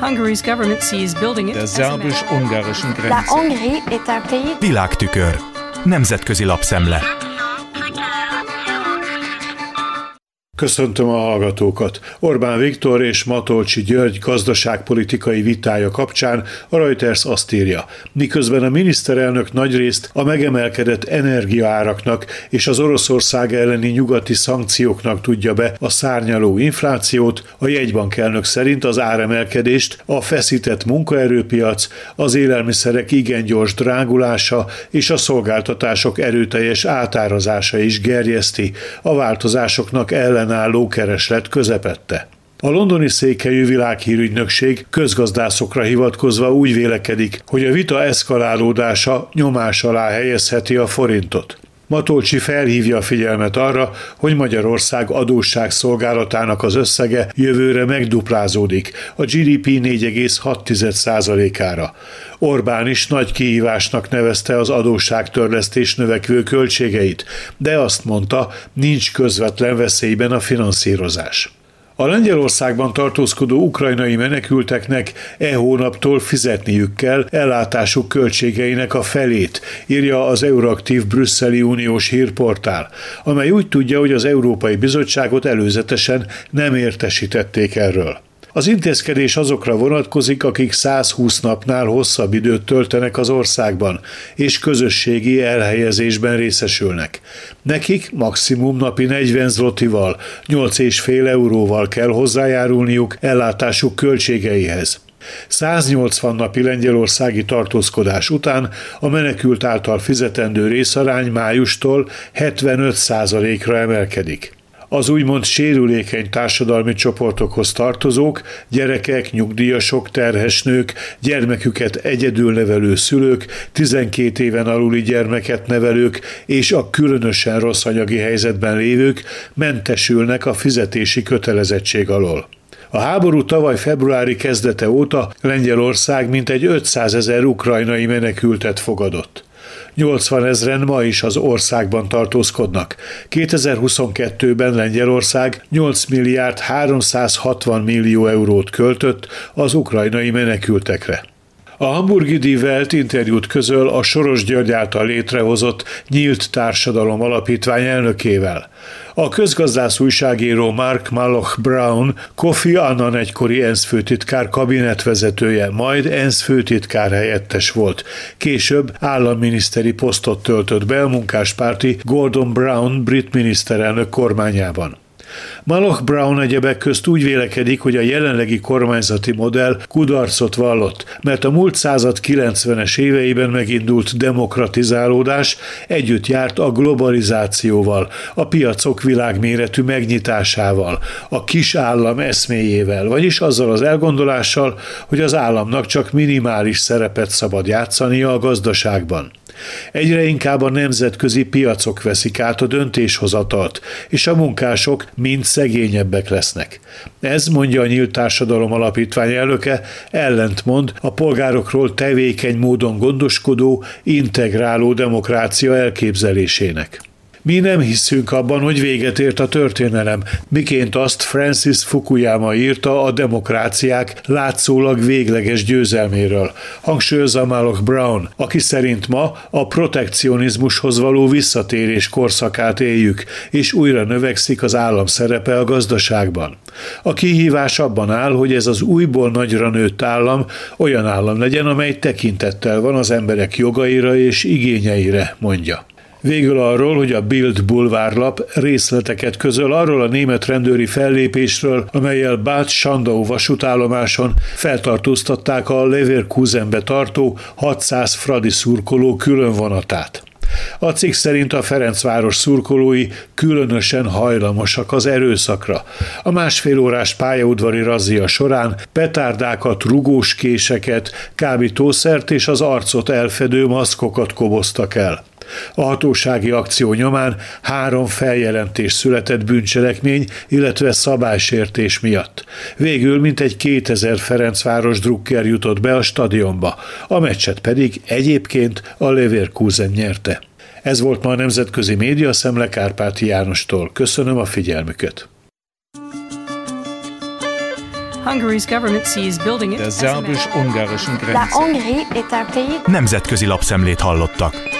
Hungary's government sees building it der as a matter- szerbus-ungarischen La Grenze. Hongrie est un pays Világtükör. Nemzetközi lapszemle. Köszöntöm a hallgatókat! Orbán Viktor és Matolcsi György gazdaságpolitikai vitája kapcsán a Reuters azt írja, miközben a miniszterelnök nagyrészt a megemelkedett energiaáraknak és az Oroszország elleni nyugati szankcióknak tudja be a szárnyaló inflációt, a jegybank elnök szerint az áremelkedést a feszített munkaerőpiac, az élelmiszerek igen gyors drágulása és a szolgáltatások erőteljes átárazása is gerjeszti, a változásoknak ellenálló kereslet közepette. A londoni székhelyű világhírügynökség közgazdászokra hivatkozva úgy vélekedik, hogy a vita eszkalálódása nyomás alá helyezheti a forintot. Matolcsi felhívja a figyelmet arra, hogy Magyarország adósságszolgálatának az összege jövőre megduplázódik, a GDP 4,6%-ára. Orbán is nagy kihívásnak nevezte az adósságtörlesztés növekvő költségeit, de azt mondta, nincs közvetlen veszélyben a finanszírozás. A Lengyelországban tartózkodó ukrajnai menekülteknek e hónaptól fizetniük kell ellátásuk költségeinek a felét, írja az Euraktív brüsszeli uniós hírportál, amely úgy tudja, hogy az Európai Bizottságot előzetesen nem értesítették erről. Az intézkedés azokra vonatkozik, akik 120 napnál hosszabb időt töltenek az országban, és közösségi elhelyezésben részesülnek. Nekik maximum napi 40 zlotival, 8,5 euróval kell hozzájárulniuk ellátásuk költségeihez. 180 napi lengyelországi tartózkodás után a menekült által fizetendő részarány májustól 75%-ra emelkedik. Az úgymond sérülékeny társadalmi csoportokhoz tartozók, gyerekek, nyugdíjasok, terhes nők, gyermeküket egyedül nevelő szülők, 12 éven aluli gyermeket nevelők és a különösen rossz anyagi helyzetben lévők mentesülnek a fizetési kötelezettség alól. A háború tavaly februári kezdete óta Lengyelország mintegy 500 ezer ukrajnai menekültet fogadott. 80 ezren ma is az országban tartózkodnak. 2022-ben Lengyelország 8 milliárd 360 millió eurót költött az ukrajnai menekültekre. A Hamburgi Die Welt interjút közöl a Soros György által létrehozott Nyílt Társadalom Alapítvány elnökével. A közgazdász újságíró Mark Maloch Brown Kofi Annan egykori ENSZ főtitkár kabinetvezetője, majd ENSZ főtitkár helyettes volt. Később államminiszteri posztot töltött be a Gordon Brown brit miniszterelnök kormányában. Maloch Brown egyebek közt úgy vélekedik, hogy a jelenlegi kormányzati modell kudarcot vallott, mert a múlt század 90-es éveiben megindult demokratizálódás együtt járt a globalizációval, a piacok világméretű megnyitásával, a kis állam eszméjével, vagyis azzal az elgondolással, hogy az államnak csak minimális szerepet szabad játszania a gazdaságban. Egyre inkább a nemzetközi piacok veszik át a döntéshozatalt, és a munkások mind szegényebbek lesznek. Ez, mondja a Nyílt Társadalom Alapítvány elnöke, ellentmond a polgárokról tevékeny módon gondoskodó, integráló demokrácia elképzelésének. Mi nem hiszünk abban, hogy véget ért a történelem, miként azt Francis Fukuyama írta a demokráciák látszólag végleges győzelméről. Hangsúlyozza Maloch Brown, aki szerint ma a protekcionizmushoz való visszatérés korszakát éljük, és újra növekszik az állam szerepe a gazdaságban. A kihívás abban áll, hogy ez az újból nagyra nőtt állam olyan állam legyen, amely tekintettel van az emberek jogaira és igényeire, mondja. Végül arról, hogy a Bild bulvárlap részleteket közöl arról a német rendőri fellépésről, amelyel Bát Sandau vasútállomáson feltartóztatták a Leverkusenbe tartó 600 fradi szurkoló különvonatát. A cikk szerint a Ferencváros szurkolói különösen hajlamosak az erőszakra. A másfél órás pályaudvari razzia során petárdákat, rugóskéseket, kábítószert és az arcot elfedő maszkokat koboztak el. A hatósági akció nyomán három feljelentés született bűncselekmény, illetve szabálysértés miatt. Végül mintegy 2000 Ferencváros drukker jutott be a stadionba, a meccset pedig egyébként a Leverkusen nyerte. Ez volt ma a Nemzetközi Média Szemle Kárpáti Jánostól. Köszönöm a figyelmüket! Hungary's government sees building it der La. Hongrie est un pays Nemzetközi lapszemlét hallottak.